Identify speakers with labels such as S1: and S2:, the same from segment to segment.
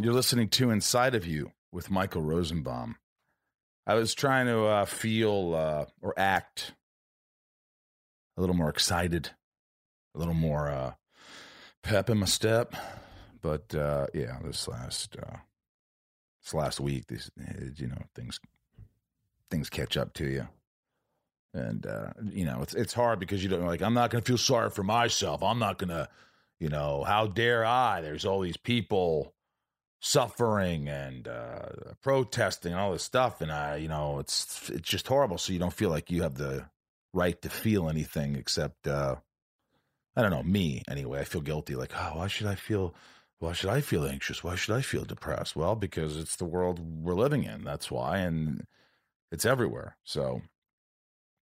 S1: You're listening to Inside of You with Michael Rosenbaum. I was trying to uh, feel uh, or act a little more excited, a little more uh, pep in my step. But uh, yeah, this last uh, this last week, these you know things things catch up to you, and uh, you know it's it's hard because you don't like I'm not going to feel sorry for myself. I'm not going to, you know, how dare I? There's all these people suffering and uh, protesting all this stuff, and I, you know, it's it's just horrible. So you don't feel like you have the right to feel anything except uh, I don't know me anyway. I feel guilty. Like, oh, why should I feel? Why should I feel anxious? Why should I feel depressed? Well, because it's the world we're living in. That's why, and it's everywhere. So,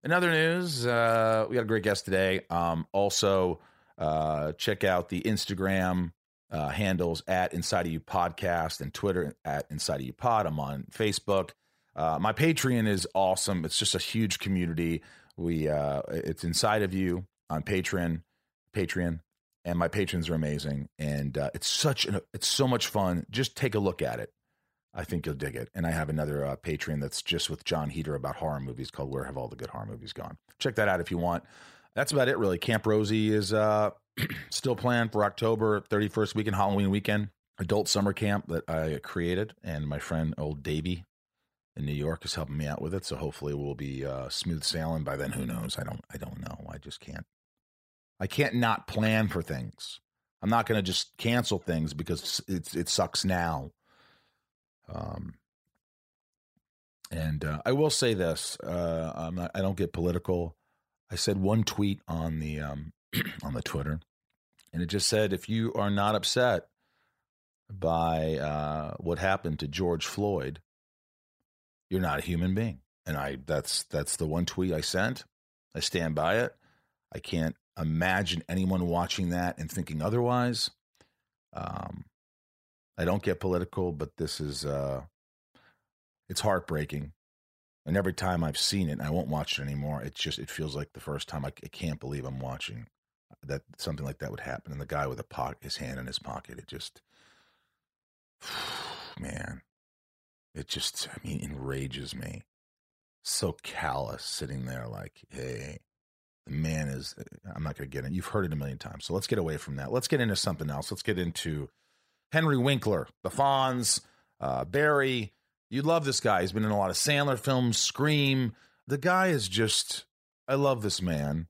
S1: in other news, uh, we got a great guest today. Um, also, uh, check out the Instagram uh, handles at Inside of You Podcast and Twitter at Inside of You Pod. I'm on Facebook. Uh, my Patreon is awesome. It's just a huge community. We uh, it's Inside of You on Patreon, Patreon, and my patrons are amazing. And uh, it's such an it's so much fun. Just take a look at it. I think you'll dig it. And I have another uh, Patreon that's just with Jon Heder about horror movies called Where Have All the Good Horror Movies Gone. Check that out if you want. That's about it, really. Camp Rosie is uh, still planned for October 31st weekend, Halloween weekend, adult summer camp that I created. And my friend, old Davey in New York, is helping me out with it. So hopefully we'll be uh, smooth sailing by then. Who knows? I don't, I don't know. I just can't, I can't not plan for things. I'm not going to just cancel things because it's, it sucks now. Um, and uh, I will say this: uh, I'm not, I don't get political. I said one tweet on the um, on the Twitter, and it just said, "If you are not upset by uh, what happened to George Floyd, you're not a human being." And I that's that's the one tweet I sent. I stand by it. I can't imagine anyone watching that and thinking otherwise. Um, I don't get political, but this is uh, it's heartbreaking. And every time I've seen it, I won't watch it anymore. It's just it feels like the first time. I, I can't believe I'm watching that something like that would happen. And the guy with a pocket, his hand in his pocket, it just, man, it just I mean enrages me. So callous, sitting there like, hey, the man is. I'm not going to get it. You've heard it a million times. So let's get away from that. Let's get into something else. Let's get into Henry Winkler, the Fonz, uh, Barry. You love this guy. He's been in a lot of Sandler films, Scream. The guy is just, I love this man.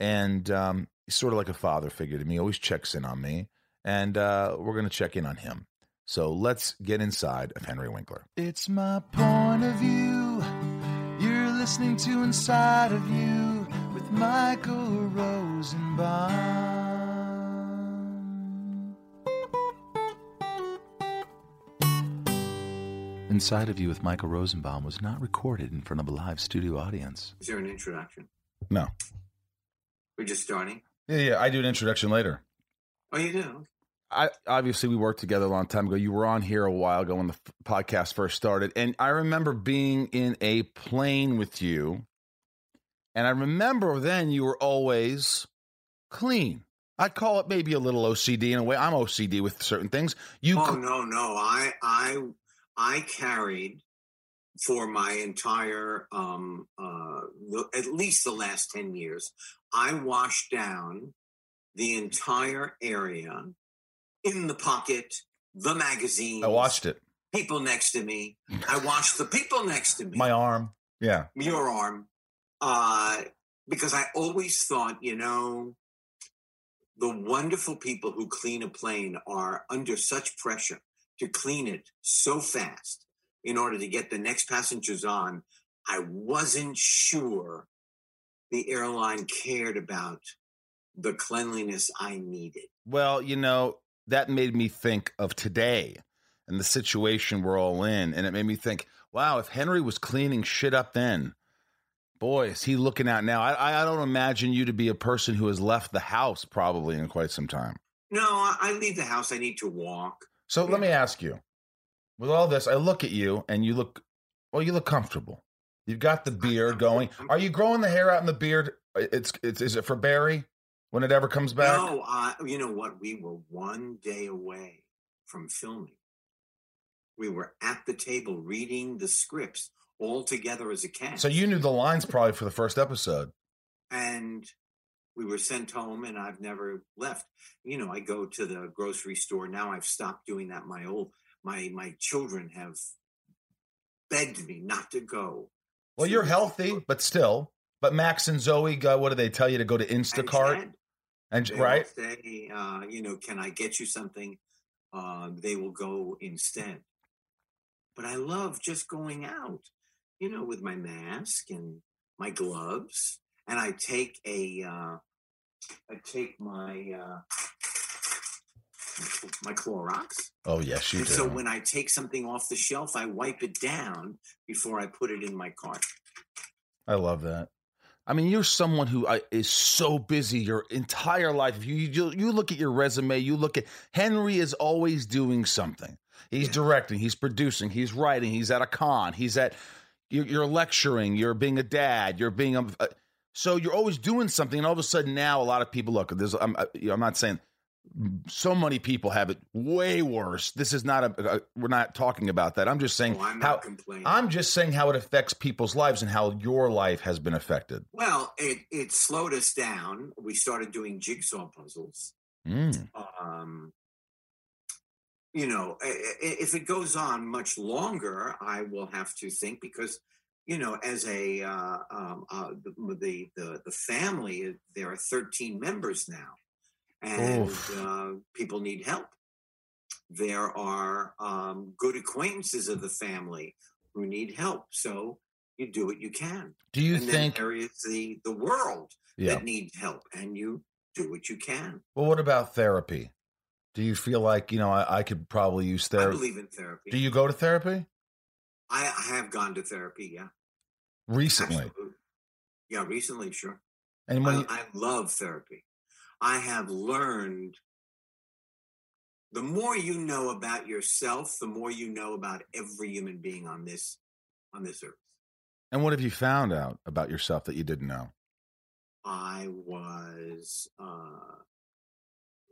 S1: And um, he's sort of like a father figure to me, always checks in on me. And uh, we're going to check in on him. So let's get inside of Henry Winkler.
S2: It's my point of view. You're listening to Inside of You with Michael Rosenbaum.
S3: Inside of You with Michael Rosenbaum was not recorded in front of a live studio audience.
S4: Is there an introduction?
S1: No.
S4: We're just starting.
S1: Yeah, yeah. I do an introduction later.
S4: Oh, you do?
S1: I obviously we worked together a long time ago. You were on here a while ago when the f- podcast first started, and I remember being in a plane with you, and I remember then you were always clean. I call it maybe a little OCD in a way. I'm OCD with certain things. You,
S4: Oh
S1: cl-
S4: no, no. I I I carried for my entire um uh the, at least the last 10 years. I washed down the entire area in the pocket, the magazine.
S1: I watched it.
S4: people next to me. I watched the people next to me.
S1: My arm. Yeah.
S4: your arm uh because i always thought you know the wonderful people who clean a plane are under such pressure to clean it so fast in order to get the next passengers on i wasn't sure the airline cared about the cleanliness i needed
S1: Well, you know, that made me think of today and the situation we're all in. And it made me think, wow, if Henry was cleaning shit up then, boy, is he looking out now. I, I don't imagine you to be a person who has left the house probably in quite some time.
S4: no i, I leave the house i need to walk
S1: So let me ask you with all this, I look at you and you look, well, you look comfortable. You've got the beard going. Are you growing the hair out in the beard? It's, it's, is it for Barry when it ever comes back?
S4: No, uh, you know what? We were one day away from filming. We were at the table reading the scripts all together as a cast.
S1: So you knew the lines probably for the first episode.
S4: and we were sent home and I've never left. You know, I go to the grocery store now. I've stopped doing that. My old my my children have begged me not to go.
S1: Well,
S4: to
S1: you're healthy,
S4: store.
S1: but still. But Max and Zoe, go, what do they tell you to go to Instacart? And,
S4: they
S1: right?
S4: Say, uh, you know, can I get you something? Uh, they will go instead. But I love just going out, you know, with my mask and my gloves, and I take a, uh, I take my uh, my Clorox.
S1: Oh, yes, you
S4: and
S1: do.
S4: so when I take something off the shelf, I wipe it down before I put it in my cart.
S1: I love that. I mean, you're someone who is so busy your entire life. You, you you look at your resume, you look at Henry is always doing something. He's
S4: Yeah.
S1: directing, he's producing, he's writing, he's at a con, he's at you're, you're lecturing, you're being a dad, you're being a. a- so you're always doing something, and all of a sudden now a lot of people look. There's I'm I- you know, I'm not saying so many people have it way worse. This is not a, a we're not talking about that. I'm just saying
S4: Oh, I'm
S1: how. I'm just saying how it affects people's lives and how your life has been affected.
S4: well, it it slowed us down. We started doing jigsaw puzzles.
S1: Mm.
S4: um, you know, if it goes on much longer, I will have to think because, you know, as a uh, um, uh, the, the the family, there are thirteen members now, and uh, people need help. There are um, good acquaintances of the family who need help, so you do what you can.
S1: Do you
S4: and
S1: think?
S4: there is the the world
S1: Yeah.
S4: that needs help, and you do what you can.
S1: Well, what about therapy? Do you feel like you know I, I could probably use therapy?
S4: I believe in therapy.
S1: Do you go to therapy
S4: I, I have gone to therapy, yeah.
S1: Recently?
S4: Absolutely. Yeah, recently, sure.
S1: And when
S4: I,
S1: you,
S4: I love therapy. I have learned the more you know about yourself, the more you know about every human being on this on this earth.
S1: and what have you found out about yourself that you didn't know?
S4: I was uh,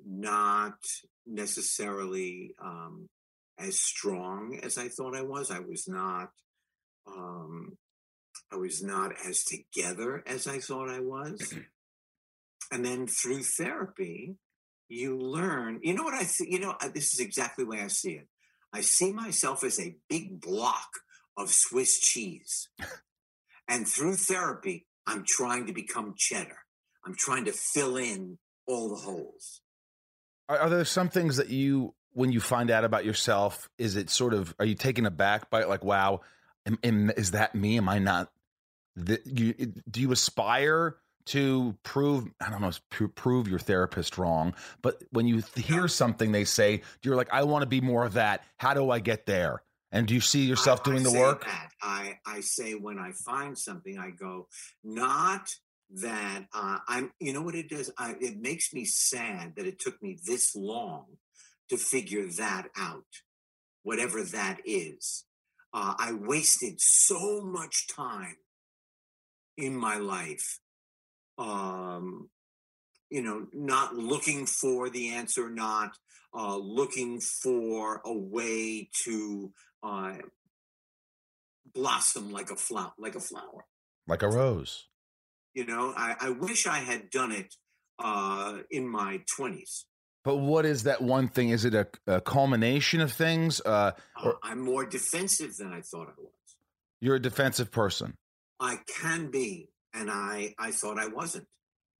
S4: not necessarily um, as strong as I thought I was. I was not. Um, I was not as together as I thought I was. Mm-hmm. and then through therapy, you learn. You know what I? Th- you know, this is exactly the way I see it. I see myself as a big block of Swiss cheese. And through therapy, I'm trying to become cheddar. I'm trying to fill in all the holes.
S1: Are, are there some things that you, when you find out about yourself, is it sort of are you taken aback by it? Like, wow, am, am, is that me? Am I not? The, you do you aspire to prove? I don't know, prove your therapist wrong. But when you hear something they say, you're like, I want to be more of that. How do I get there? And do you see yourself
S4: I- I
S1: doing the
S4: say
S1: work?
S4: That. I, I say when I find something, I go, not that uh, I'm, you know what it does? I, it makes me sad that it took me this long to figure that out, whatever that is. Uh, I wasted so much time in my life, um, you know, not looking for the answer, not uh, looking for a way to uh, blossom like a flower, like a flower.
S1: Like a rose.
S4: You know, I, I wish I had done it uh, in my twenties.
S1: But what is that one thing? Is it a, a culmination of things? Uh,
S4: Uh, I'm more defensive than I thought I was.
S1: you're a defensive person.
S4: I can be, and I I thought I wasn't.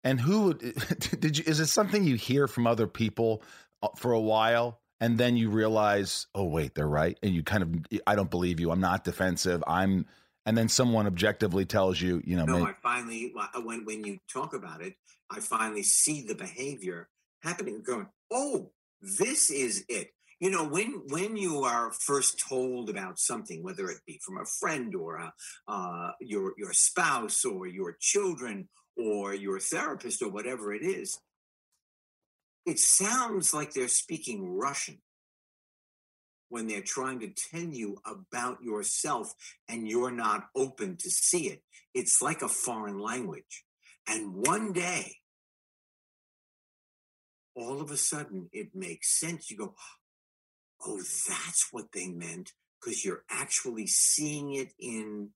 S1: And who would- did you? Is it something you hear from other people uh, for a while, and then you realize, oh wait, they're right, and you kind of, I don't believe you. I'm not defensive. I'm, and then someone objectively tells you, you know,
S4: No,
S1: may-
S4: I finally uh, when when you talk about it, I finally see the behavior happening. Going, oh, this is it. You know, when when you are first told about something, whether it be from a friend or a, uh, your your spouse or your children or your therapist or whatever it is, it sounds like they're speaking Russian when they're trying to tell you about yourself and you're not open to see it. It's like a foreign language. And one day, all of a sudden, it makes sense. You go, oh, that's what they meant because you're actually seeing it in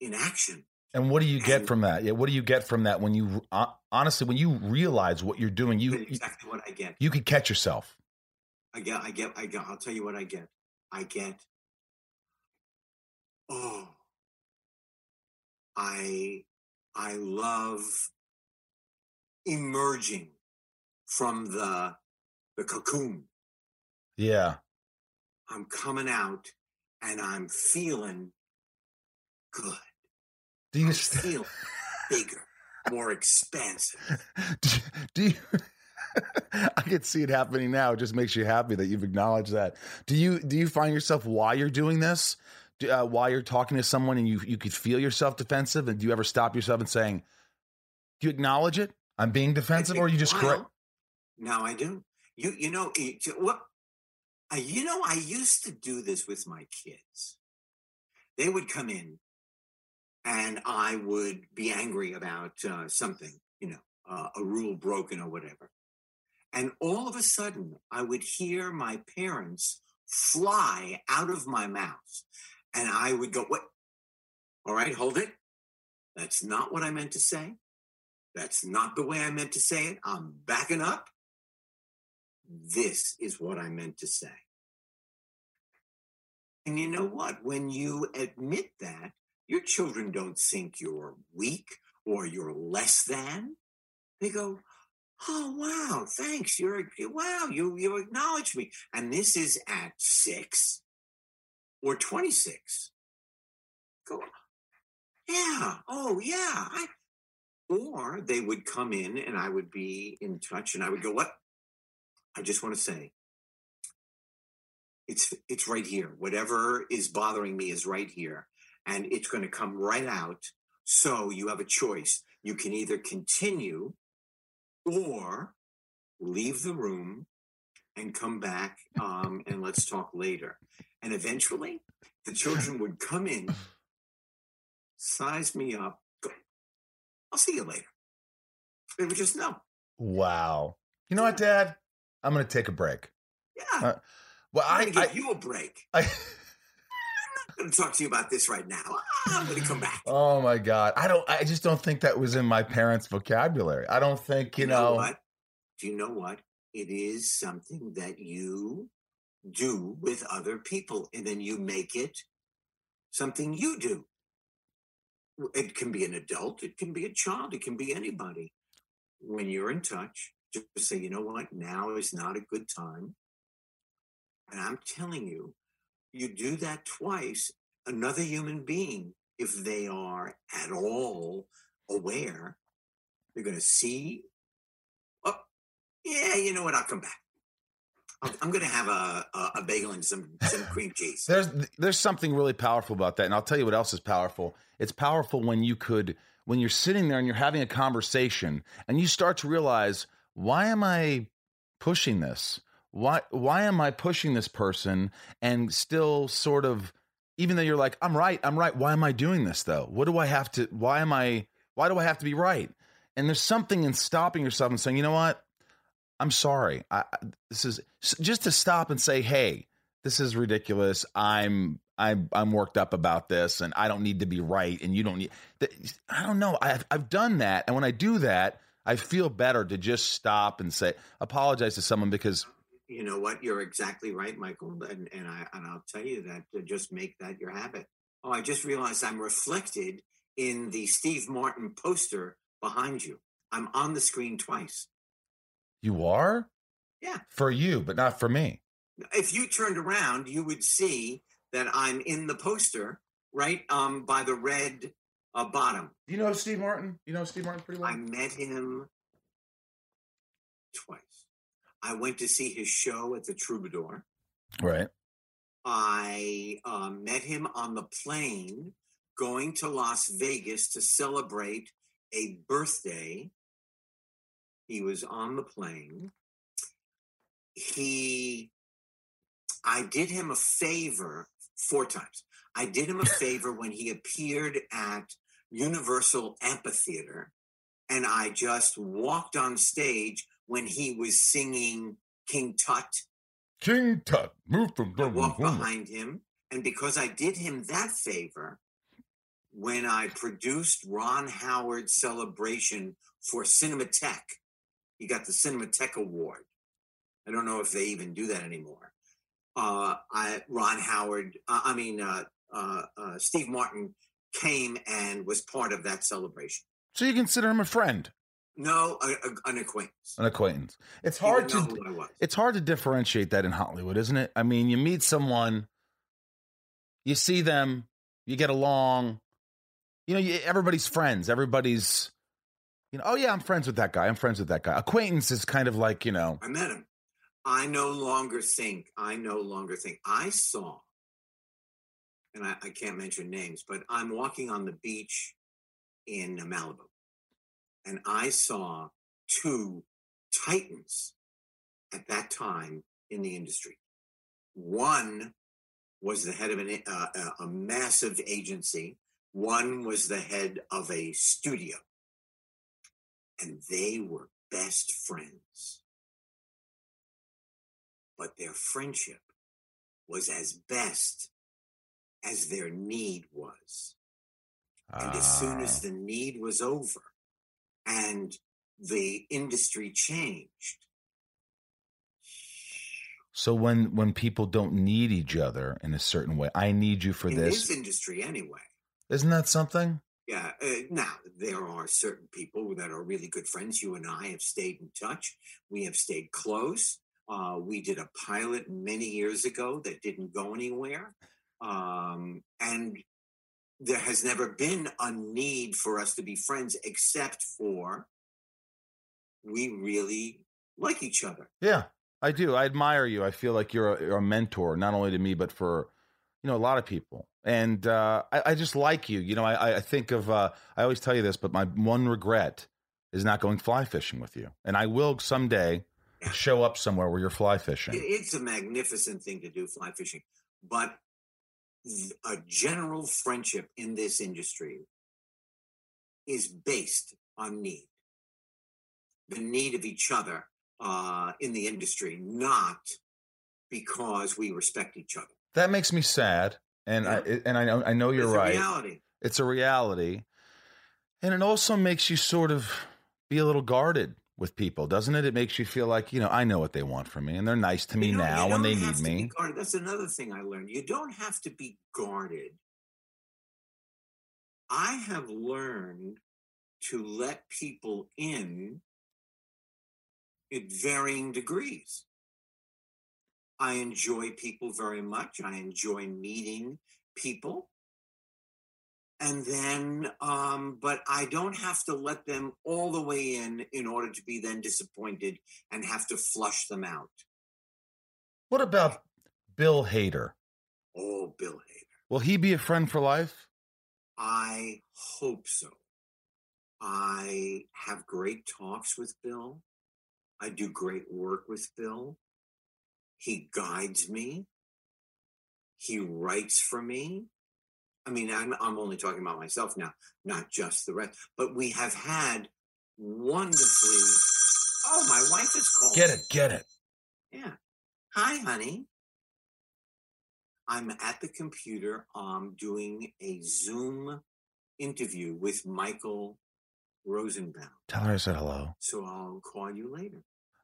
S4: in action.
S1: And what do you get
S4: And-
S1: from that? Yeah, what do you get from that when you uh, honestly when you realize what you're doing? You
S4: exactly what I get.
S1: you could catch yourself.
S4: I get, I get, I get. I'll tell you what I get. I get. Oh, I, I love emerging from the the cocoon.
S1: Yeah.
S4: I'm coming out, and I'm feeling good.
S1: Do you
S4: I'm feeling bigger, more expansive.
S1: do you, do you I can see it happening now. It just makes you happy that you've acknowledged that. Do you do you find yourself while you're doing this, do- uh, while you're talking to someone, and you you could feel yourself defensive, and do you ever stop yourself and saying, "Do you acknowledge it? I'm being defensive," or you just correct?
S4: Now I do. You you know it- what? You know I used to do this with my kids. They would come in, and I would be angry about uh, something, you know, uh, a rule broken or whatever. And all of a sudden, I would hear my parents fly out of my mouth, and I would go, "What? All right, hold it. That's not what I meant to say. That's not the way I meant to say it. I'm backing up. This is what I meant to say. And you know what? When you admit that, your children don't think you're weak or you're less than. They go, Oh wow, thanks. You're wow, you you acknowledge me. And this is at six or 26. Go, yeah, oh yeah. I or they would come in and I would be in touch and I would go, What? I just want to say it's it's right here. Whatever is bothering me is right here. And it's going to come right out. So you have a choice. You can either continue or leave the room and come back um, and let's talk later. And eventually the children would come in, size me up, go, I'll see you later. They would just know.
S1: Wow. You know what, Dad? I'm going to take a break.
S4: Yeah.
S1: Uh, Well,
S4: I'm
S1: I,
S4: give
S1: I,
S4: you a break.
S1: I
S4: I'm going to talk to you about this right now. I'm going to come back.
S1: oh my god, I don't. I just don't think that was in my parents' vocabulary. I don't think you, know.
S4: what? Do you know what? It is something that you do with other people, and then you make it something you do. It can be an adult, it can be a child, it can be anybody. When you're in touch, just say, you know what? Now is not a good time. And I'm telling you, you do that twice, another human being, if they are at all aware, they're going to see, oh, yeah, you know what? I'll come back. I'm, going to have a, a, a bagel and some, some cream cheese.
S1: There's there's something really powerful about that, and I'll tell you what else is powerful. It's powerful when you could when you're sitting there and you're having a conversation, and you start to realize why am I pushing this? Why why am I pushing this person? And still sort of, even though you're like I'm right, I'm right. Why am I doing this though? What do I have to? Why am I? Why do I have to be right? And there's something in stopping yourself and saying, you know what? I'm sorry. I, this is just to stop and say, hey, this is ridiculous. I'm I'm I'm worked up about this, and I don't need to be right, and you don't need. I don't know. I've I've done that, and when I do that, I feel better to just stop and say apologize to someone because
S4: you know what? You're exactly right, Michael. And, and I and I'll tell you that to just make that your habit. Oh, I just realized I'm reflected in the Steve Martin poster behind you. I'm on the screen twice.
S1: you are
S4: Yeah.
S1: for you, but not for me.
S4: If you turned around, you would see that I'm in the poster right um, by the red uh, bottom.
S1: You know Steve Martin. You know Steve Martin pretty well?
S4: I met him twice. I went to see his show at the Troubadour.
S1: right?
S4: I uh, met him on the plane going to Las Vegas to celebrate a birthday. He was on the plane. He, I did him a favor four times. I did him a favor when he appeared at Universal Amphitheater, and I just walked on stage when he was singing King Tut
S1: King Tut. Move from
S4: I walked behind him, and because I did him that favor, when I produced Ron Howard's celebration for Cinematheque, he got the Cinematheque Award. I don't know if they even do that anymore. Uh, I Ron Howard, uh, I mean uh, uh, uh, Steve Martin came and was part of that celebration.
S1: So you consider him a friend,
S4: No, a, a- an acquaintance.
S1: an acquaintance. It's
S4: He
S1: hard to
S4: know who I was.
S1: it's hard to differentiate that in Hollywood, isn't it? I mean, you meet someone, you see them, you get along. You know, you, everybody's friends. Everybody's, you know, oh yeah, I'm friends with that guy. I'm friends with that guy. Acquaintance is kind of like, you know,
S4: I met him. I no longer think, I no longer think. I saw, and I, I can't mention names, but I'm walking on the beach in Malibu, and I saw two titans at that time in the industry. One was the head of an, uh, a- a massive agency, one was the head of a studio, and they were best friends. But their friendship was as best as their need was. And as soon as
S1: ah,
S4: the need was over and the industry changed,
S1: so when when people don't need each other in a certain way, I need you for
S4: in
S1: this.
S4: this industry anyway.
S1: Isn't that something?
S4: Yeah. Uh, now, there are certain people that are really good friends. You and I have stayed in touch. We have stayed close. Uh, we did a pilot many years ago that didn't go anywhere. Um, and there has never been a need for us to be friends except for we really like each other.
S1: Yeah, I do. I admire you. I feel like you're a, you're a mentor, not only to me, but for you know a lot of people. And uh, I, I just like you. You know, I, I think of. Uh, I always tell you this, but my one regret is not going fly fishing with you. And I will someday show up somewhere where you're fly fishing.
S4: It's a magnificent thing to do, fly fishing, but a general friendship in this industry is based on need, the need of each other uh, in the industry, not because we respect each other.
S1: That makes me sad. And I and I know I know you're
S4: It's a
S1: right.
S4: reality.
S1: It's a reality, and it also makes you sort of be a little guarded with people, doesn't it? It makes you feel like you know I know what they want from me, and they're nice to me
S4: You
S1: now when they need me.
S4: That's another thing I learned. You don't have to be guarded. I have learned to let people in at varying degrees. I enjoy people very much. I enjoy meeting people. And then, um, but I don't have to let them all the way in in order to be then disappointed and have to flush them out.
S1: What about Bill Hader?
S4: Oh, Bill Hader.
S1: Will he be a friend for life?
S4: I hope so. I have great talks with Bill. I do great work with Bill. He guides me. He writes for me. I mean, I'm, I'm only talking about myself now, not just the rest. But we have had wonderfully. Oh, my wife is calling.
S1: Get it, get it.
S4: Yeah. Hi, honey. I'm at the computer um, doing a Zoom interview with Michael Rosenbaum.
S1: Tell her I said hello.
S4: So I'll call you later.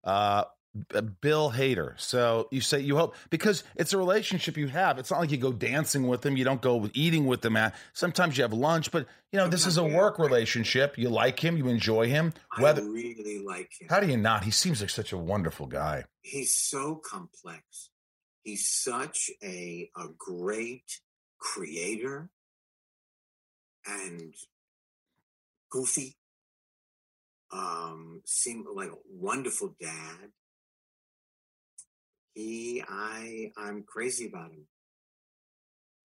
S1: Uh, Bill Hader. So you say you hope because it's a relationship you have. It's not like you go dancing with him. You don't go eating with them. At sometimes you have lunch, but you know this is a work relationship. You like him. You enjoy him. Whether
S4: I really like him.
S1: how do you not? He seems like such a wonderful guy.
S4: He's so complex. He's such a, a great creator and goofy. Um, seemed like a wonderful dad. He, I, I'm crazy about him.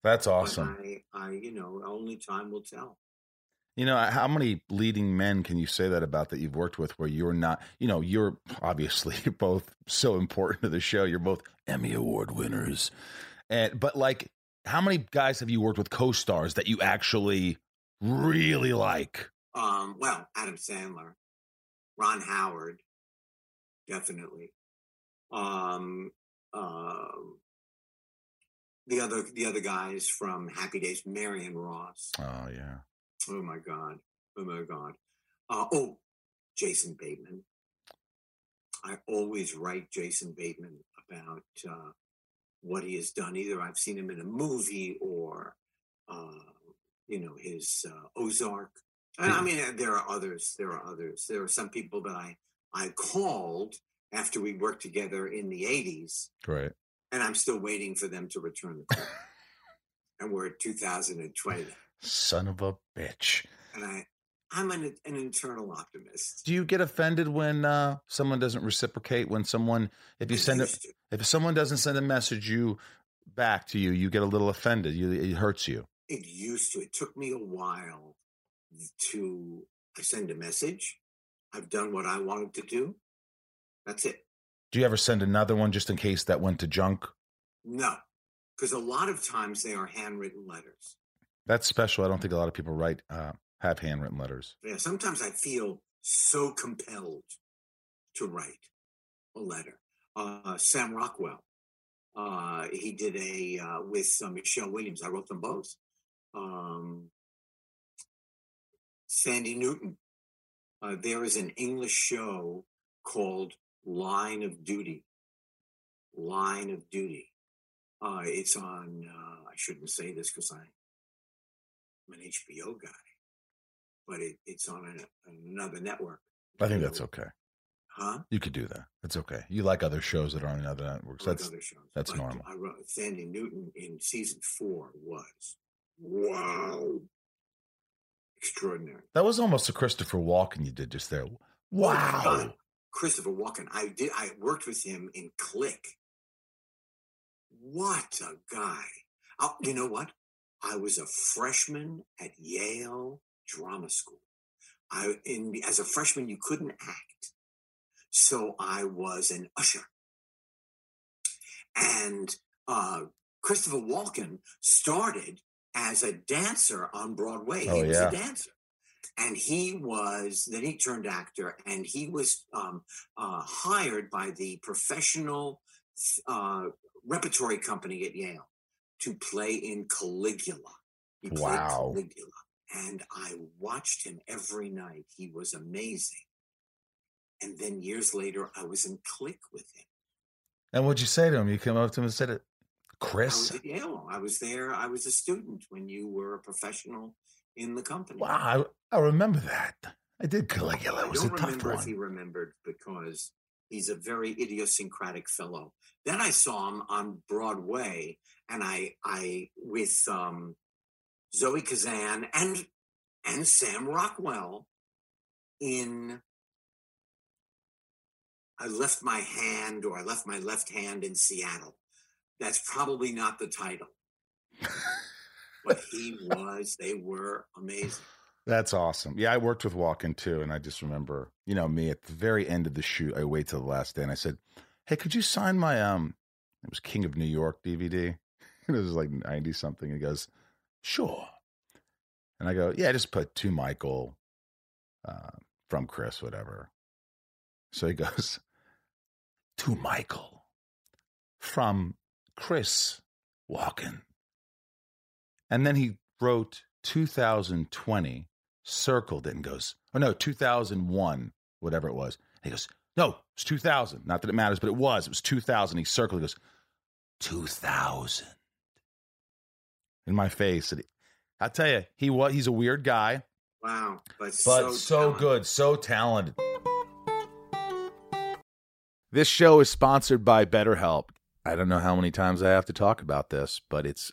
S1: That's awesome.
S4: I, I, you know, only time will tell.
S1: You know, how many leading men can you say that about that you've worked with where you're not, you know, you're obviously both so important to the show. You're both Emmy Award winners. And but like how many guys have you worked with co-stars that you actually really like?
S4: Um, well, Adam Sandler, Ron Howard, definitely. Um, um, the other the other guys from Happy Days, Marion Ross.
S1: Oh yeah.
S4: Oh my God. Oh my God. Uh, oh, Jason Bateman. I always write Jason Bateman about uh, what he has done. Either I've seen him in a movie or, uh, you know, his uh, Ozark. And I mean, there are others. There are others. There are some people that I I called after we worked together in the '80s,
S1: Right.
S4: and I'm still waiting for them to return the call. and we're at 2020,
S1: Son of a bitch.
S4: and I I'm an an internal optimist.
S1: Do you get offended when uh, someone doesn't reciprocate? When someone, if you
S4: I
S1: send
S4: to.
S1: if someone doesn't send a message you back to you, you get a little offended. You, it hurts you.
S4: It used to. It took me a while to I send a message. I've done what I wanted to do. That's it.
S1: Do you ever send another one just in case that went to junk?
S4: No, because a lot of times they are handwritten letters.
S1: That's special. I don't think a lot of people write uh, have handwritten letters.
S4: Yeah, sometimes I feel so compelled to write a letter. Uh, Sam Rockwell, uh, he did a uh, with uh, Michelle Williams. I wrote them both. Um, Thandie Newton. Uh, there is an English show called Line of Duty. Line of Duty. Uh, it's on. Uh, I shouldn't say this because I'm an HBO guy, but it, it's on a, another network.
S1: I think that's okay.
S4: Huh?
S1: You could do that. It's okay. You like other shows that are on other networks.
S4: Like
S1: That's
S4: other shows.
S1: that's
S4: But
S1: normal.
S4: I wrote Thandie Newton in season four was wow, extraordinary.
S1: that was almost a Christopher Walken you did just there.
S4: Oh
S1: Wow.
S4: Christopher Walken. I did. I worked with him in Click. What a guy! Oh, you know what? I was a freshman at Yale Drama School. I in as a freshman you couldn't act, so I was an usher. And uh, Christopher Walken started as a dancer on Broadway.
S1: Oh,
S4: he was
S1: yeah.
S4: a dancer. And he was, then he turned actor, and he was um, uh, hired by the professional uh, repertory company at Yale to play in Caligula. He played
S1: Wow.
S4: Caligula. And I watched him every night. He was amazing. And then years later, I was in Click with him.
S1: And what'd you say to him? You came up to him and said it.
S4: I
S1: Chris?
S4: was at Yale. I was there. I was a student when you were a professional in the company.
S1: Wow. I, remember that. I did Caligula.
S4: I
S1: It was a
S4: don't
S1: tough
S4: remember if he remembered because he's a very idiosyncratic fellow. Then I saw him on Broadway, and I, I with um, Zoe Kazan and and Sam Rockwell in. I left my hand, or I left my left hand in Seattle. That's probably not the title, but he was. They were amazing.
S1: That's awesome. Yeah, I worked with Walken too, and I just remember, you know, me at the very end of the shoot, I wait till the last day, and I said, "Hey, could you sign my um?" It was King of New York DVD. It was like ninety something. He goes, "Sure," and I go, "Yeah, I just put to Michael, uh, from Chris, whatever." So he goes, "To Michael, from Chris Walken," and then he wrote 2020 circled it and goes, oh no, 2001, whatever it was. He goes, no, it's 2000. Not that it matters, but it was. It was 2000. He circled. He goes, 2000. In my face. And I tell you, he was. He's a weird guy,
S4: Wow, but,
S1: but so,
S4: talented.
S1: good, so talented. This show is sponsored by BetterHelp. I don't know how many times I have to talk about this, but it's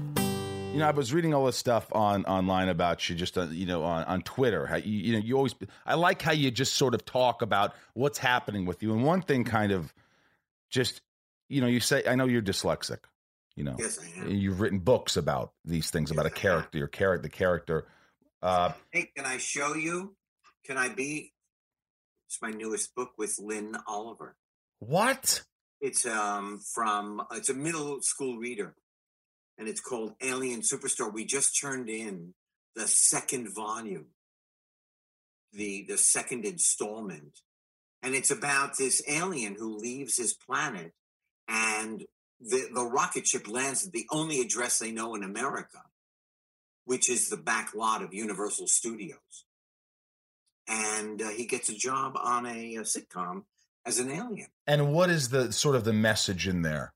S1: Know, I was reading all this stuff on online about you, just uh, you know, on, on Twitter. How you, you know, you always. I like how you just sort of talk about what's happening with you. And one thing, kind of, just you know, you say, I know you're dyslexic. You know,
S4: Yes, I am.
S1: you've written books about these things about a
S4: Yes, I have.
S1: character, your character, the character. Uh,
S4: Hey, can I show you? Can I be? It's my newest book with Lin Oliver.
S1: what?
S4: It's um from it's a middle school reader, and it's called Alien Superstar. We just turned in the second volume, the the second installment, and it's about this alien who leaves his planet, and the the rocket ship lands at the only address they know in America, which is the back lot of Universal Studios, and uh, he gets a job on a, a sitcom as an alien.
S1: And what is the sort of the message in there?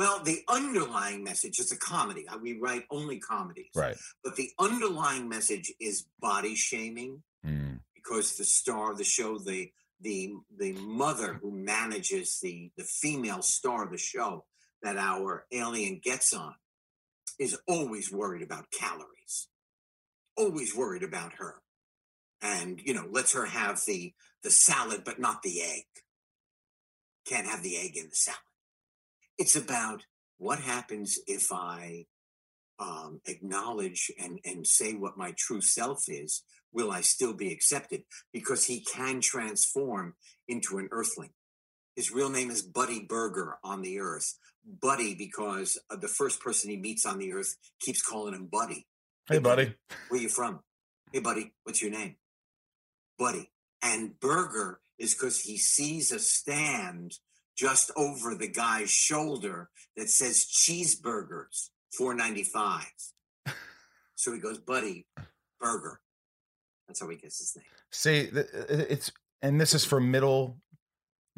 S4: Well, the underlying message is a comedy. We write only comedies.
S1: Right.
S4: But the underlying message is body shaming
S1: Mm.
S4: because the star of the show, the the the mother who manages the the female star of the show that our alien gets on is always worried about calories. Always worried about her. And you know, lets her have the the salad but not the egg. Can't have the egg in the salad. It's about what happens if I um, acknowledge and, and say what my true self is, will I still be accepted? Because he can transform into an earthling. His real name is Buddy Burger on the earth. Buddy, because uh, the first person he meets on the earth keeps calling him Buddy.
S1: Hey, buddy.
S4: Where you from? Hey, buddy, what's your name? Buddy. And Burger is because he sees a stand just over the guy's shoulder that says cheeseburgers. four ninety five. So he goes, buddy, burger. That's how he gets his name.
S1: See, it's and this is for middle,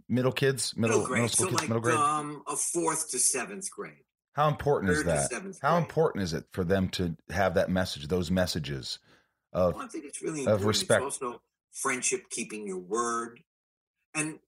S1: middle kids, middle
S4: Middle grade,
S1: middle school
S4: so
S1: kids,
S4: like
S1: middle grade.
S4: um a fourth to seventh grade.
S1: How important is
S4: third to
S1: that? How important is it for them to have that message, those messages of
S4: Well, I think it's really
S1: of
S4: important.
S1: respect.
S4: It's also friendship, keeping your word, and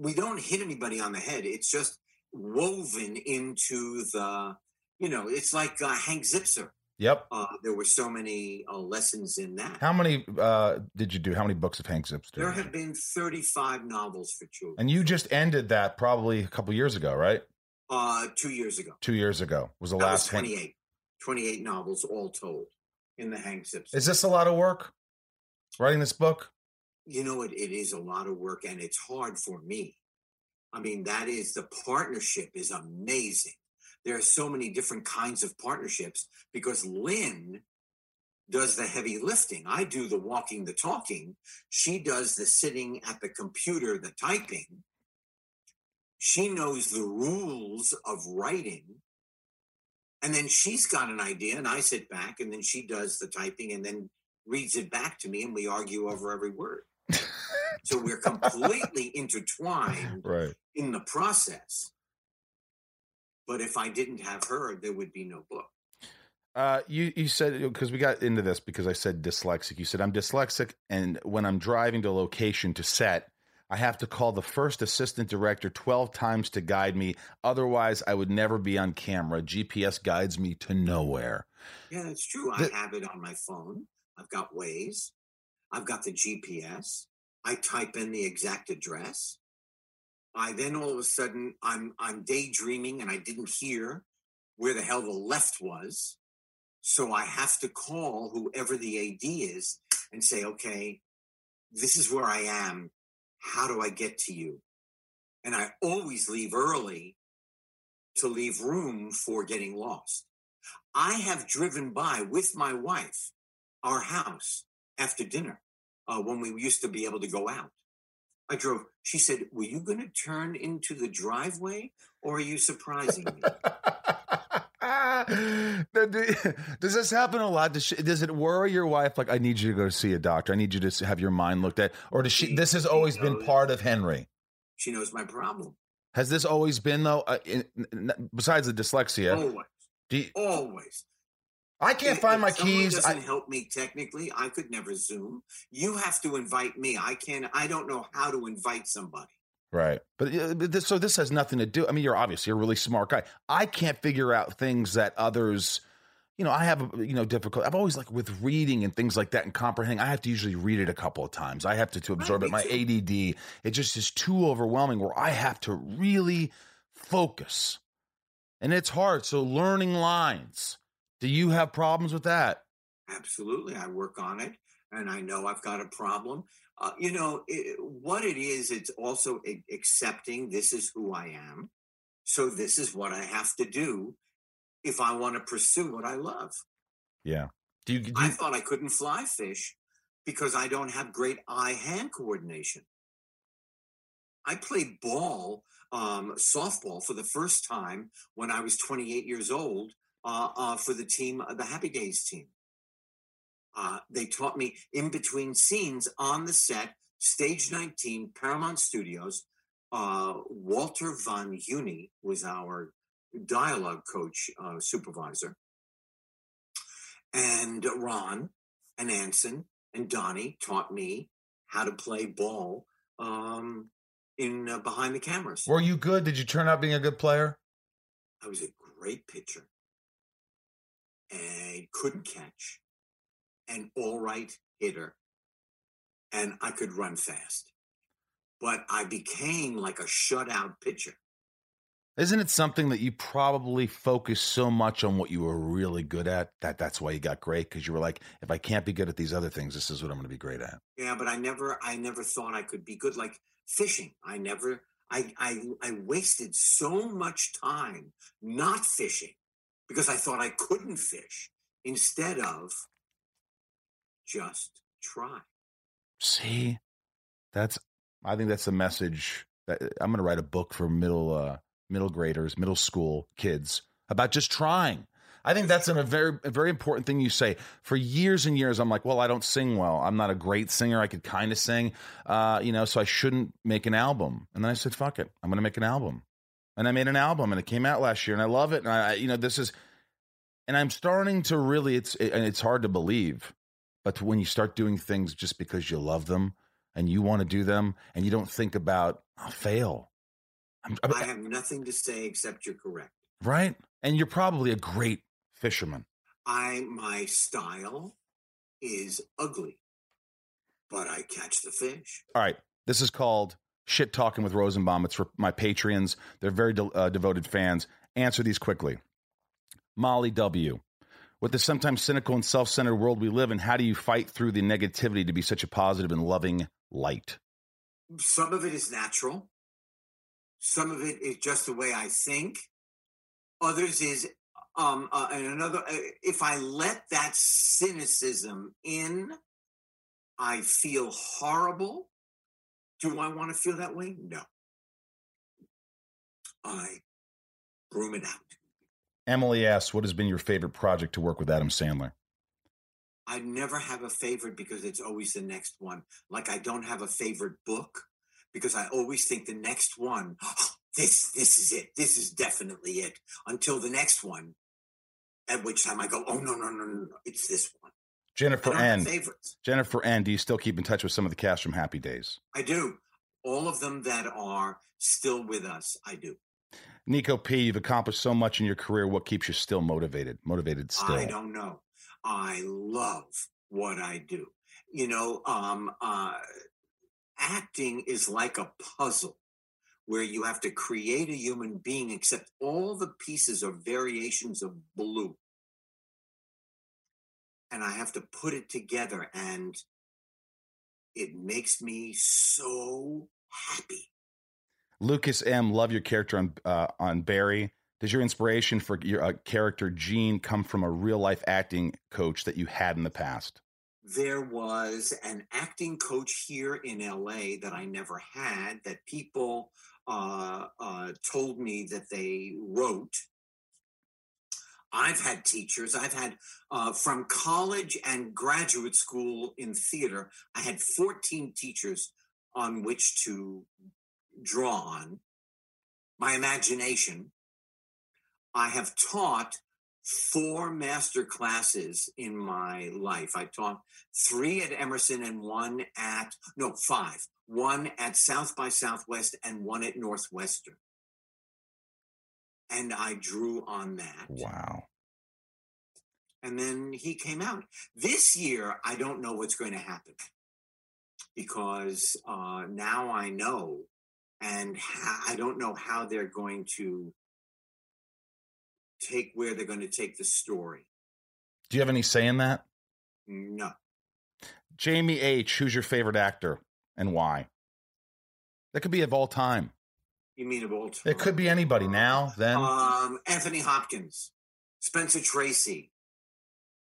S4: we don't hit anybody on the head. It's just woven into the, you know, it's like uh, Hank Zipzer.
S1: Yep.
S4: Uh, there were so many uh, lessons in that.
S1: How many uh did you do? How many books of Hank Zipzer?
S4: there have been 35 novels for children.
S1: And you just ended that probably a couple years ago, right?
S4: uh, two years ago.
S1: Two years ago was the
S4: That was
S1: last Hank.
S4: 28. 28 novels all told in the Hank Zipzer.
S1: Is this a lot of work? Writing this book?
S4: You know it, it is a lot of work and it's hard for me. I mean that is the partnership is amazing. There are so many different kinds of partnerships because Lin does the heavy lifting. I do the walking the talking. She does the sitting at the computer the typing. She knows the rules of writing. And then she's got an idea and i sit back and then she does the typing and then reads it back to me and we argue over every word so we're completely intertwined
S1: Right.
S4: in the process. But if I didn't have her, there would be no book.
S1: Uh, you you said because we got into this because I said dyslexic. You said I'm dyslexic, and when I'm driving to location to set, I have to call the first assistant director twelve times to guide me. Otherwise, I would never be on camera. GPS guides me to nowhere.
S4: Yeah, that's true.
S1: The-
S4: I have it on my phone. I've got Waze. I've got the GPS. I type in the exact address. I then all of a sudden I'm I'm daydreaming and I didn't hear where the hell the left was. So I have to call whoever the AD is and say, okay, this is where I am. How do I get to you? And I always leave early to leave room for getting lost. I have driven by with my wife our house after dinner uh, when we used to be able to go out. I drove. She said, Were you going to turn into the driveway or are you surprising me?
S1: Does this happen a lot? Does, she, does it worry your wife? Like, I need you to go see a doctor. I need you to have your mind looked at. Or does she?
S4: She-
S1: This has
S4: she
S1: always been part of Henry.
S4: She knows my problem.
S1: Has this always been though? Uh, in, n- besides the dyslexia,
S4: Always.
S1: you-
S4: Always.
S1: I can't
S4: If-
S1: find my keys.
S4: doesn't
S1: I,
S4: help me technically. I could never Zoom. You have to invite me. I can't. I don't know how to invite somebody.
S1: right, but, this, so this has nothing to do. I mean, you're obviously a really smart guy. I can't figure out things that others. You know, I have you know difficult. I've always like with reading and things like that and comprehending. I have to usually read it a couple of times. I have to to absorb it. My. ADD, it just is too overwhelming. Where I have to really focus, and it's hard. So learning lines. Do you have problems with that?
S4: Absolutely. I work on it and I know I've got a problem. Uh, you know, it, what it is, it's also accepting this is who I am. So this is what I have to do if I want to pursue what I love.
S1: Yeah. Do you? Do
S4: I thought I couldn't fly fish because I don't have great eye hand coordination. I played ball, um, softball for the first time when I was 28 years old for the team, uh, the Happy Days team. Uh, they taught me in between scenes on the set, stage 19, Paramount Studios. Uh, Walter von Huene was our dialogue coach, uh, supervisor and Ron and Anson and Donnie taught me how to play ball um, in uh, behind the cameras.
S1: were you good? Did you turn out being a good player?
S4: I was a great pitcher and couldn't catch, an all right hitter, and I could run fast. But I became like a shutout pitcher.
S1: Isn't it something that you probably focused so much on what you were really good at that that's why you got great because you were like, if I can't be good at these other things, this is what I'm going to be great at.
S4: Yeah, but I never, I never thought I could be good. Like fishing, I never, I, I, I wasted so much time not fishing because I thought I couldn't fish instead of just try.
S1: See, that's I think that's the message that I'm going to write a book for middle uh, middle graders, middle school kids about just trying. I think that's a very a very important thing you say. For years and years, I'm like, well, I don't sing well. I'm not a great singer. I could kind of sing, uh, you know, so I shouldn't make an album. And then I said, fuck it, I'm going to make an album. And I made an album, and it came out last year, and I love it. And I, you know, this is, and I'm starting to really. It's and it's hard to believe, but when you start doing things just because you love them and you want to do them, and you don't think about I'll fail. I'm,
S4: I have nothing to say except you're correct.
S1: right? And you're probably a great fisherman.
S4: I my style is ugly, but I catch the fish.
S1: All right. This is called Shit Talking with Rosenbaum. It's for my Patreons. They're very de- uh, devoted fans. Answer these quickly. Molly W. With the sometimes cynical and self centered world we live in, how do you fight through the negativity to be such a positive and loving light?
S4: Some of it is natural. Some of it is just the way I think. Others is um uh, and another uh, if I let that cynicism in, I feel horrible. Do I want to feel that way? No. I broom it out.
S1: Emily asks, What has been your favorite project to work with Adam Sandler?
S4: I never have a favorite because it's always the next one. Like I don't have a favorite book because I always think the next one, this this is it. This is definitely it. Until the next one, at which time I go, oh no no no no, no it's this one.
S1: Jennifer N.
S4: favorites.
S1: Jennifer N. Do you still keep in touch with some of the cast from Happy Days?
S4: I do. All of them that are still with us, I do.
S1: Nico P., you've accomplished so much in your career. What keeps you still motivated? Motivated still.
S4: I don't know. I love what I do. You know, um, uh, acting is like a puzzle where you have to create a human being, except all the pieces are variations of blue. And I have to put it together, and it makes me so happy.
S1: Lucas M. Love your character on uh, on Barry. Does your inspiration for your uh, character Gene come from a real life acting coach that you had in the past?
S4: there was an acting coach here in LA that I never had that people uh, uh, told me that they wrote. I've had teachers, I've had uh, from college and graduate school in theater, I had 14 teachers on which to draw on. My imagination. I have taught four master classes in my life. I taught three at Emerson and one at, no, five, one at South by Southwest and one at Northwestern. And I drew on that.
S1: Wow.
S4: And then he came out. This year, I don't know what's going to happen because uh, now I know, and ha- I don't know how they're going to take where they're going to take the story.
S1: Do you have any say in that?
S4: No.
S1: Jamie H. Who's your favorite actor and why? That could be of all time.
S4: You mean of?
S1: It could be anybody now, then.
S4: Um, Anthony Hopkins, Spencer Tracy,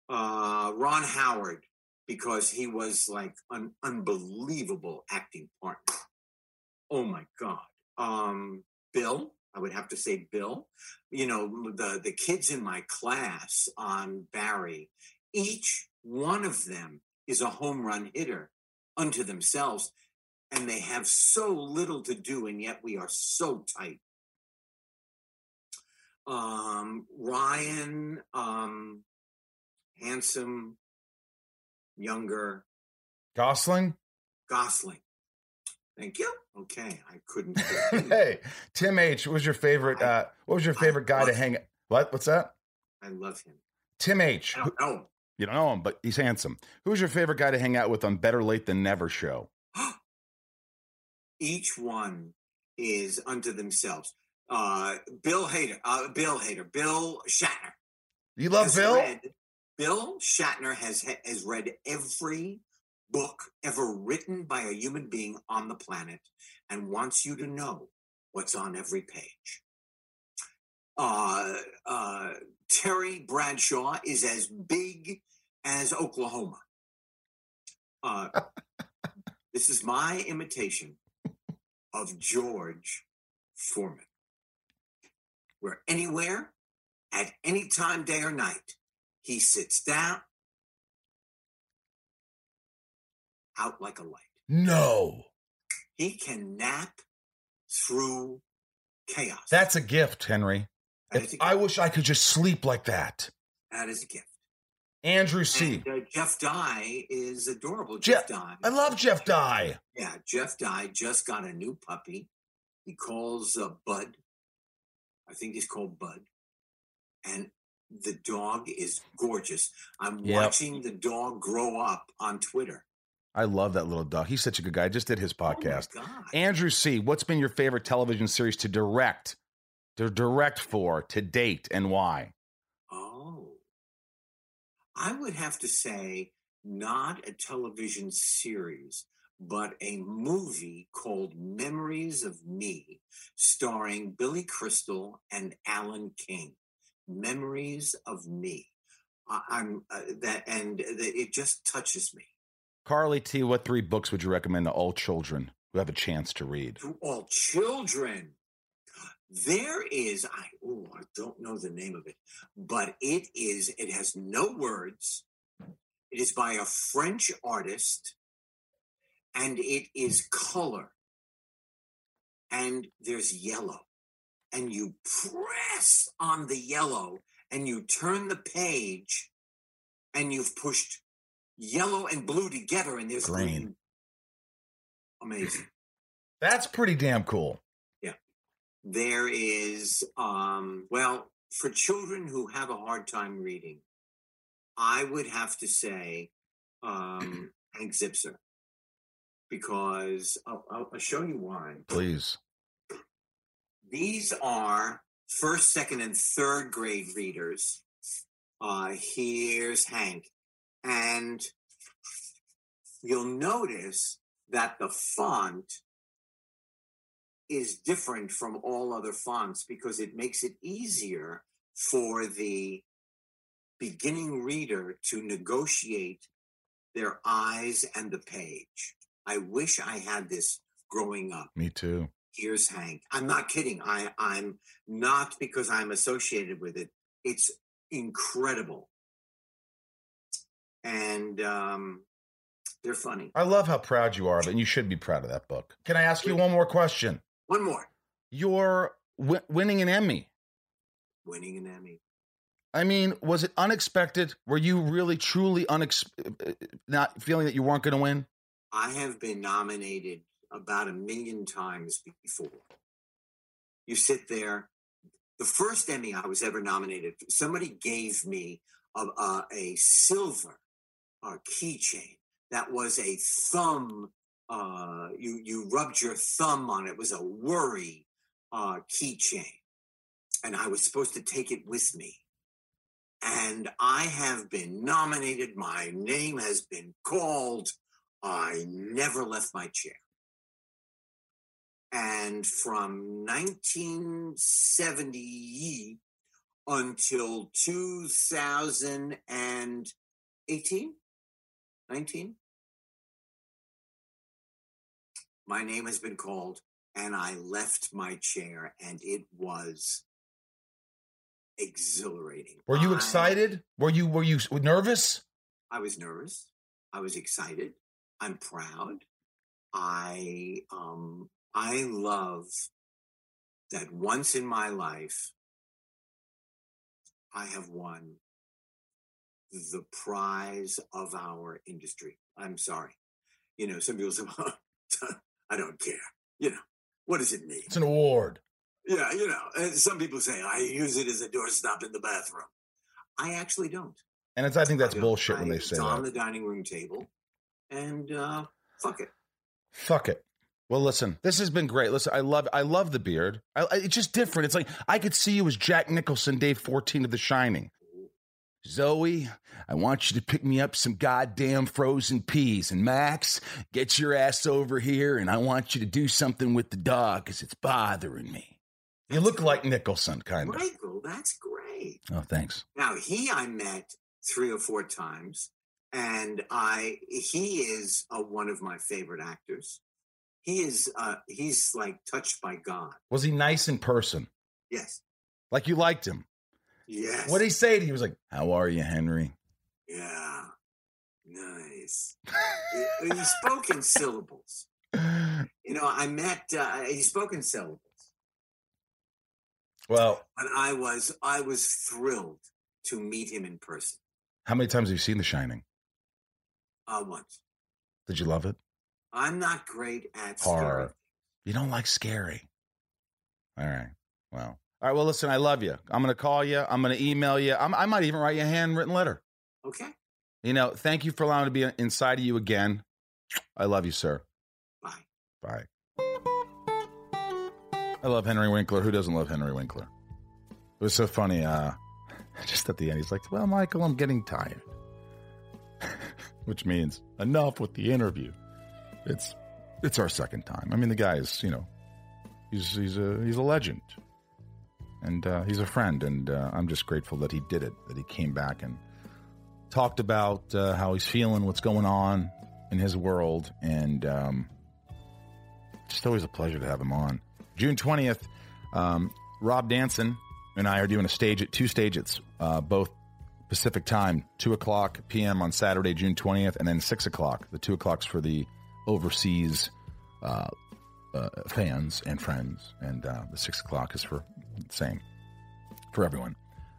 S4: uh, Ron Howard, because he was like an unbelievable acting partner. Oh my God. Um, Bill, I would have to say Bill. You know, the, the kids in my class on Barry, each one of them is a home run hitter unto themselves. And they have so little to do, and yet we are so tight. Um, Ryan, um, handsome, younger,
S1: Gosling?
S4: Gosling. Thank you. Okay, I couldn't.
S1: hey, Tim H. What was your favorite? Uh, what was your
S4: I
S1: favorite guy to hang? What? What's that?
S4: I love him.
S1: Tim H.
S4: I don't know.
S1: You don't know him, but he's handsome. Who's your favorite guy to hang out with on Better Late Than Never show?
S4: Each one is unto themselves. Uh, Bill Hader, uh, Bill Hader, Bill Shatner.
S1: You love Bill?
S4: read- Bill Shatner has has read every book ever written by a human being on the planet and wants you to know what's on every page. Uh, uh, Terry Bradshaw is as big as Oklahoma. Uh, this is my imitation of George Foreman. We're anywhere at any time, day or night, he sits down, out like a light.
S1: No.
S4: He can nap through chaos.
S1: That's a gift, Henry.
S4: That
S1: If
S4: is a
S1: I
S4: gift.
S1: wish I could just sleep like that.
S4: That is a gift.
S1: Andrew C.
S4: And, uh, Jeff Dye is adorable.
S1: Jeff-
S4: Jeff Dye.
S1: I love Jeff Dye.
S4: Yeah, Jeff Dye just got a new puppy. He calls uh, Bud. I think he's called Bud. And the dog is gorgeous. I'm
S1: Yep.
S4: watching the dog grow up on Twitter.
S1: I love that little dog. He's such a good guy. I just did his podcast.
S4: Oh my God.
S1: Andrew C. What's been your favorite television series to direct, to direct for, to date, and why?
S4: I would have to say not a television series, but a movie called Memories of Me, starring Billy Crystal and Alan King. Memories of Me. I, I'm uh, that, and the, it just touches me.
S1: Carly T. What three books would you recommend to all children who have a chance to read?
S4: To all children, there is I oh I don't know the name of it, but it is it has no words. It is by a French artist, and it is color. And there's yellow, and you press on the yellow, and you turn the page, and you've pushed yellow and blue together, and there's
S1: Green.
S4: green. Amazing.
S1: That's pretty damn cool.
S4: There is um well for children who have a hard time reading i would have to say um hank zipzer because I'll, I'll, I'll show you why.
S1: Please.
S4: these are first second and third grade readers. Uh here's hank. And you'll notice that the font is different from all other fonts because it makes it easier for the beginning reader to negotiate their eyes and the page. I wish I had this growing up.
S1: Me too.
S4: Here's Hank. I'm not kidding. I, I'm not because I'm associated with it. It's incredible. And um, they're funny.
S1: I love how proud you are of it, and you should be proud of that book. Can I ask you one more question?
S4: One more
S1: You're wi- winning an Emmy.
S4: winning an Emmy.
S1: I mean, was it unexpected? Were you really, truly unex- not feeling that you weren't going to win?
S4: I have been nominated about a million times before. You sit there. The first Emmy I was ever nominated, somebody gave me a, a, a silver uh, keychain that was a thumb. Uh, you you rubbed your thumb on it. It was a worry uh, keychain, and I was supposed to take it with me. And I have been nominated. My name has been called. I never left my chair. And from 1970 until 2018, 19, my name has been called, and I left my chair, and it was exhilarating.
S1: Were you
S4: I-
S1: excited? Were you were you nervous?
S4: I was nervous. I was excited. I'm proud. I um I love that once in my life I have won the prize of our industry. I'm sorry. You know, some people say, well, I don't care. You know, what does it mean?
S1: It's an award.
S4: Yeah, you know, and some people say I use it as a doorstop in the bathroom. I actually don't.
S1: And it's, I think that's
S4: I
S1: bullshit when they say
S4: it's on the dining room table, and uh, fuck it.
S1: Fuck it. Well, listen, this has been great. Listen, I love, I love the beard. I, I- it's just different. It's like I could see you as Jack Nicholson, day fourteen of The Shining. Zoe, I want you to pick me up some goddamn frozen peas. And Max, get your ass over here, and I want you to do something with the dog because it's bothering me. You look like Nicholson, kind of.
S4: Michael, that's great.
S1: Oh, thanks.
S4: Now he I met three or four times, and I he is uh, one of my favorite actors. He is uh, he's like touched by God.
S1: Was he nice in person?
S4: Yes,
S1: Like you liked him?
S4: Yes.
S1: What did he say to you? He was like, "How are you, Henry?"
S4: Yeah. Nice. he, he spoke in syllables. You know, I met. Uh, he spoke in syllables,
S1: Well,
S4: and I was I was thrilled to meet him in person.
S1: how many times have you seen The Shining?
S4: Uh, once.
S1: Did you love it?
S4: I'm not great at
S1: Horror.
S4: scary.
S1: You don't like scary. All right. Well. All right. Well, listen. I love you. I'm gonna call you. I'm gonna email you. I'm, I might even write you a handwritten letter.
S4: Okay.
S1: You know. Thank you for allowing me to be inside of you again. I love you, sir.
S4: Bye.
S1: Bye. I love Henry Winkler. Who doesn't love Henry Winkler? It was so funny. Uh, just at the end, he's like, "Well, Michael, I'm getting tired," which means enough with the interview. It's it's our second time. I mean, the guy is, you know, he's he's a he's a legend, and uh, he's a friend, and uh, I'm just grateful that he did it. That he came back and talked about uh, how he's feeling, what's going on in his world, and um, just always a pleasure to have him on. June 20th, um, Rob Danson and I are doing a stage at two stages, uh, both Pacific time, 2 o'clock p.m. on Saturday, June 20th, and then 6 o'clock. The 2 o'clock's for the overseas uh, uh, fans and friends, and the 6 o'clock is for same for everyone.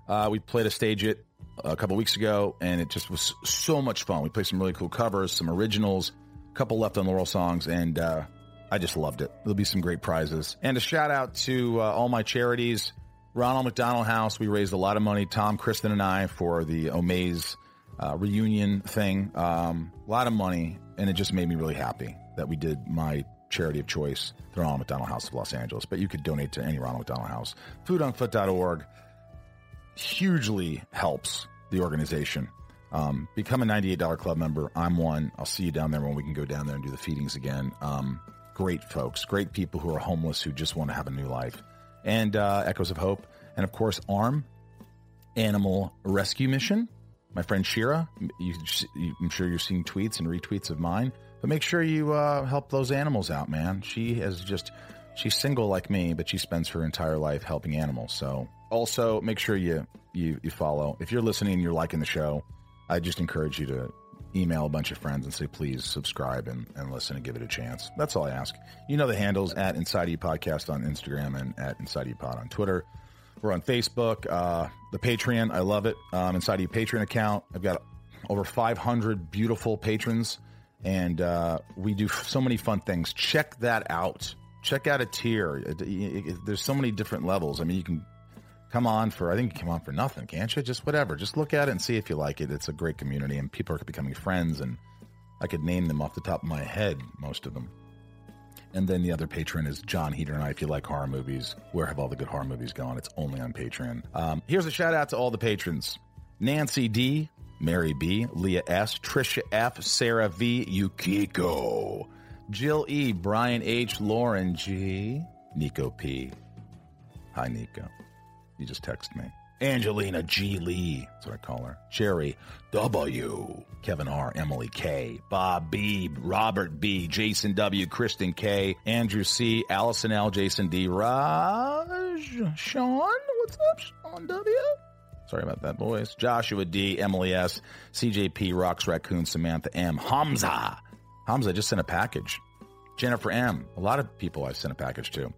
S1: Uh, we played a stage it a couple weeks ago, and it just was so much fun. We played some really cool covers, some originals, a couple left on Laurel songs, and uh, I just loved it. There'll be some great prizes. And a shout out to uh, all my charities. Ronald McDonald House, we raised a lot of money, Tom, Kristen, and I, for the Omaze uh, reunion thing. Um, a lot of money, and it just made me really happy that we did my charity of choice, the Ronald McDonald House of Los Angeles. But you could donate to any Ronald McDonald House. Foodonfoot.org hugely helps the organization. Um, become a $98 club member. I'm one. I'll see you down there when we can go down there and do the feedings again. Um, great folks, great people who are homeless who just want to have a new life. And uh, Echoes of Hope. And of course, ARM, Animal Rescue Mission. My friend Shira, you, I'm sure you're seeing tweets and retweets of mine. But make sure you uh, help those animals out, man. She is just, she's single like me, but she spends her entire life helping animals. So also make sure you, you, you follow. If you're listening and you're liking the show, I just encourage you to email a bunch of friends and say, please subscribe and, and listen and give it a chance. That's all I ask. You know the handles at Inside You Podcast on Instagram and at Inside You Pod on Twitter. We're on Facebook, uh, the Patreon. I love it. Um, Inside You Patreon account. I've got over 500 beautiful patrons, and uh, we do so many fun things. Check that out. Check out a tier. There's so many different levels. I mean, you can come on for I think you come on for nothing, can't you? Just whatever. Just look at it and see if you like it. It's a great community and people are becoming friends and I could name them off the top of my head, most of them. And then the other patron is Jon Heder and I. If you like horror movies, where have all the good horror movies gone? It's only on Patreon. Um, here's a shout out to all the patrons Nancy D, Mary B, Leah S, Trisha F, Sarah V, Yukiko, Jill E, Brian H, Lauren G, Nico P. Hi, Nico. You just text me. Angelina G. Lee. That's what I call her. Sherry W. Kevin R. Emily K. Bob B. Robert B. Jason W. Kristen K. Andrew C. Allison L. Jason D. Raj. Sean. What's up, Sean W? Sorry about that, boys. Joshua D. Emily S. CJP. Rocks Raccoon. Samantha M. Hamza. Hamza just sent a package. Jennifer M. A lot of people I've sent a package to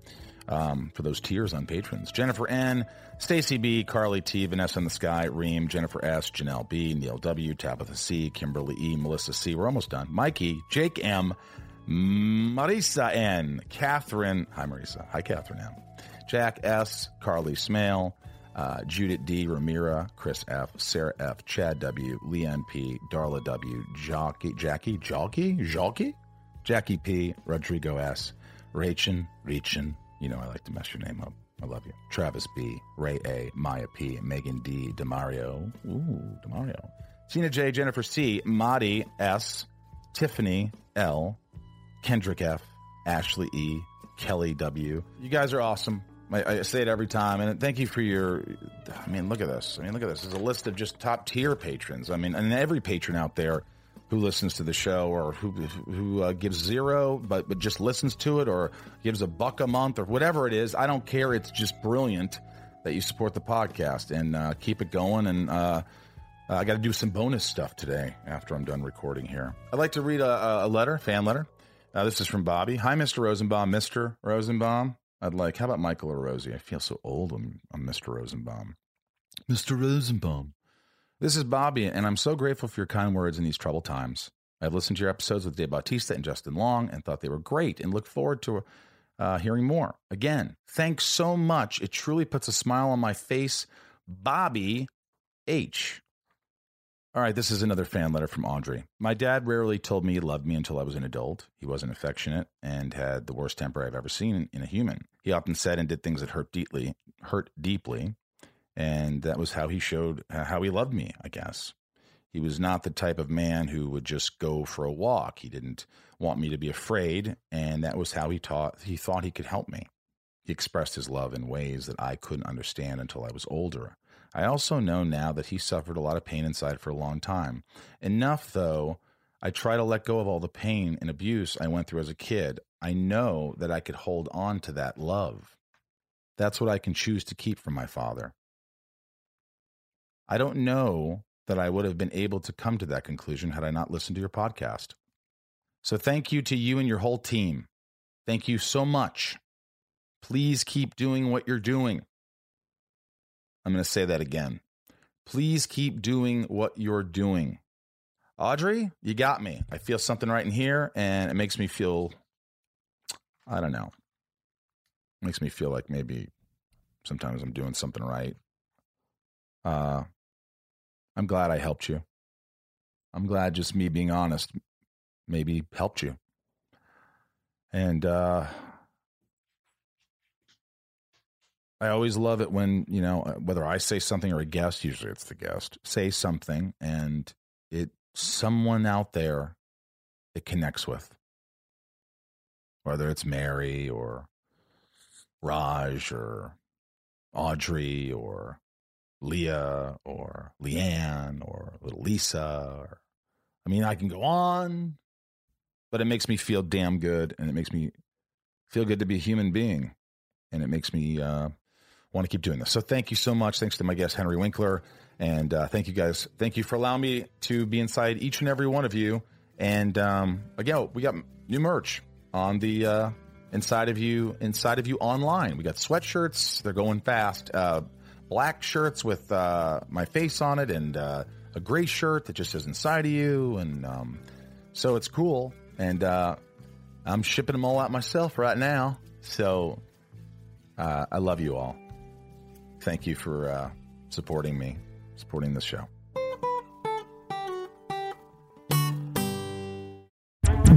S1: um, for those tiers on patrons. Jennifer N, Stacy B, Carly T, Vanessa in the Sky, Reem, Jennifer S, Janelle B, Neil W, Tabitha C, Kimberly E, Melissa C. We're almost done. Mikey, Jake M, Marisa N, Catherine. Hi, Marisa. Hi, Catherine M. Jack S, Carly Smale, uh, Judith D, Ramira, Chris F, Sarah F, Chad W, Leanne P, Darla W, Jockey, Jackie, Jockey, Jockey, Jackie P, Rodrigo S, Rachin, Reachin. You know I like to mess your name up. I love you. Travis B, Ray A, Maya P, Megan D, Demario. Ooh, Demario. Tina J, Jennifer C, Madi S, Tiffany L, Kendrick F, Ashley E, Kelly W. You guys are awesome. I, I say it every time, and thank you for your. I mean, look at this. I mean, look at this. There's a list of just top tier patrons. I mean, and every patron out there who listens to the show or who who uh, gives zero, but but just listens to it, or gives a buck a month, or whatever it is. I don't care. It's just brilliant that you support the podcast and uh, keep it going. And uh, I got to do some bonus stuff today after I'm done recording here. I'd like to read a, a letter, fan letter. Uh, this is from Bobby. Hi, Mr. Rosenbaum. Mr. Rosenbaum. I'd like, how about Michael or Rosie? I feel so old. I'm, I'm Mr. Rosenbaum. Mr. Rosenbaum. This is Bobby, and I'm so grateful for your kind words in these troubled times. I've listened to your episodes with Dave Bautista and Justin Long and thought they were great and look forward to uh, hearing more. Again, thanks so much. It truly puts a smile on my face. Bobby H. All right, this is another fan letter from Audrey. My dad rarely told me he loved me until I was an adult. He wasn't affectionate and had the worst temper I've ever seen in, a human. He often said and did things that hurt deeply, hurt deeply, and that was how he showed uh, how he loved me, I guess. He was not the type of man who would just go for a walk. He didn't want me to be afraid, and that was how he taught he thought he could help me. He expressed his love in ways that I couldn't understand until I was older. I also know now that he suffered a lot of pain inside for a long time. Enough, though, I try to let go of all the pain and abuse I went through as a kid. I know that I could hold on to that love. That's what I can choose to keep from my father. I don't know that I would have been able to come to that conclusion had I not listened to your podcast. So thank you to you and your whole team. Thank you so much. Please keep doing what you're doing. I'm going to say that again. Please keep doing what you're doing. Audrey, you got me. I feel something right in here, and it makes me feel, I don't know, it makes me feel like maybe sometimes I'm doing something right. Uh, I'm glad I helped you. I'm glad just me being honest maybe helped you. And uh, I always love it when, you know, uh, whether I say something or a guest, usually it's the guest, say something and it someone out there it connects with. Whether it's Mary or Raj or Audrey or Leah or Leanne or little Lisa. Or, I mean, I can go on, but it makes me feel damn good and it makes me feel good to be a human being. And it makes me uh, want to keep doing this. So thank you so much. Thanks to my guest, Henry Winkler. And uh, thank you guys. Thank you for allowing me to be inside each and every one of you. And um, again, we got new merch on the uh, inside of you, inside of you online. We got sweatshirts. They're going fast. Uh, black shirts with uh, my face on it and uh, a gray shirt that just says inside of you. And um, so it's cool. And uh, I'm shipping them all out myself right now. So I love you all. Thank you for uh, supporting me, supporting this show.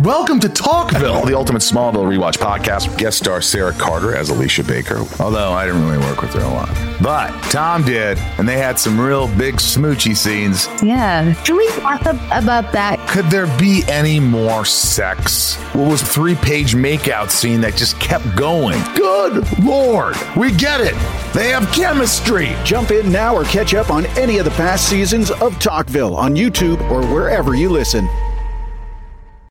S5: Welcome to Talkville, the ultimate Smallville rewatch podcast. Guest star Sarah Carter as Alicia Baker, although I didn't really work with her a lot. But Tom did, and they had some real big smoochy scenes.
S6: Yeah. Can we talk about that?
S5: Could there be any more sex? What was three page makeout scene that just kept going? Good Lord, we get it. They have chemistry.
S7: Jump in now or catch up on any of the past seasons of Talkville on YouTube or wherever you listen.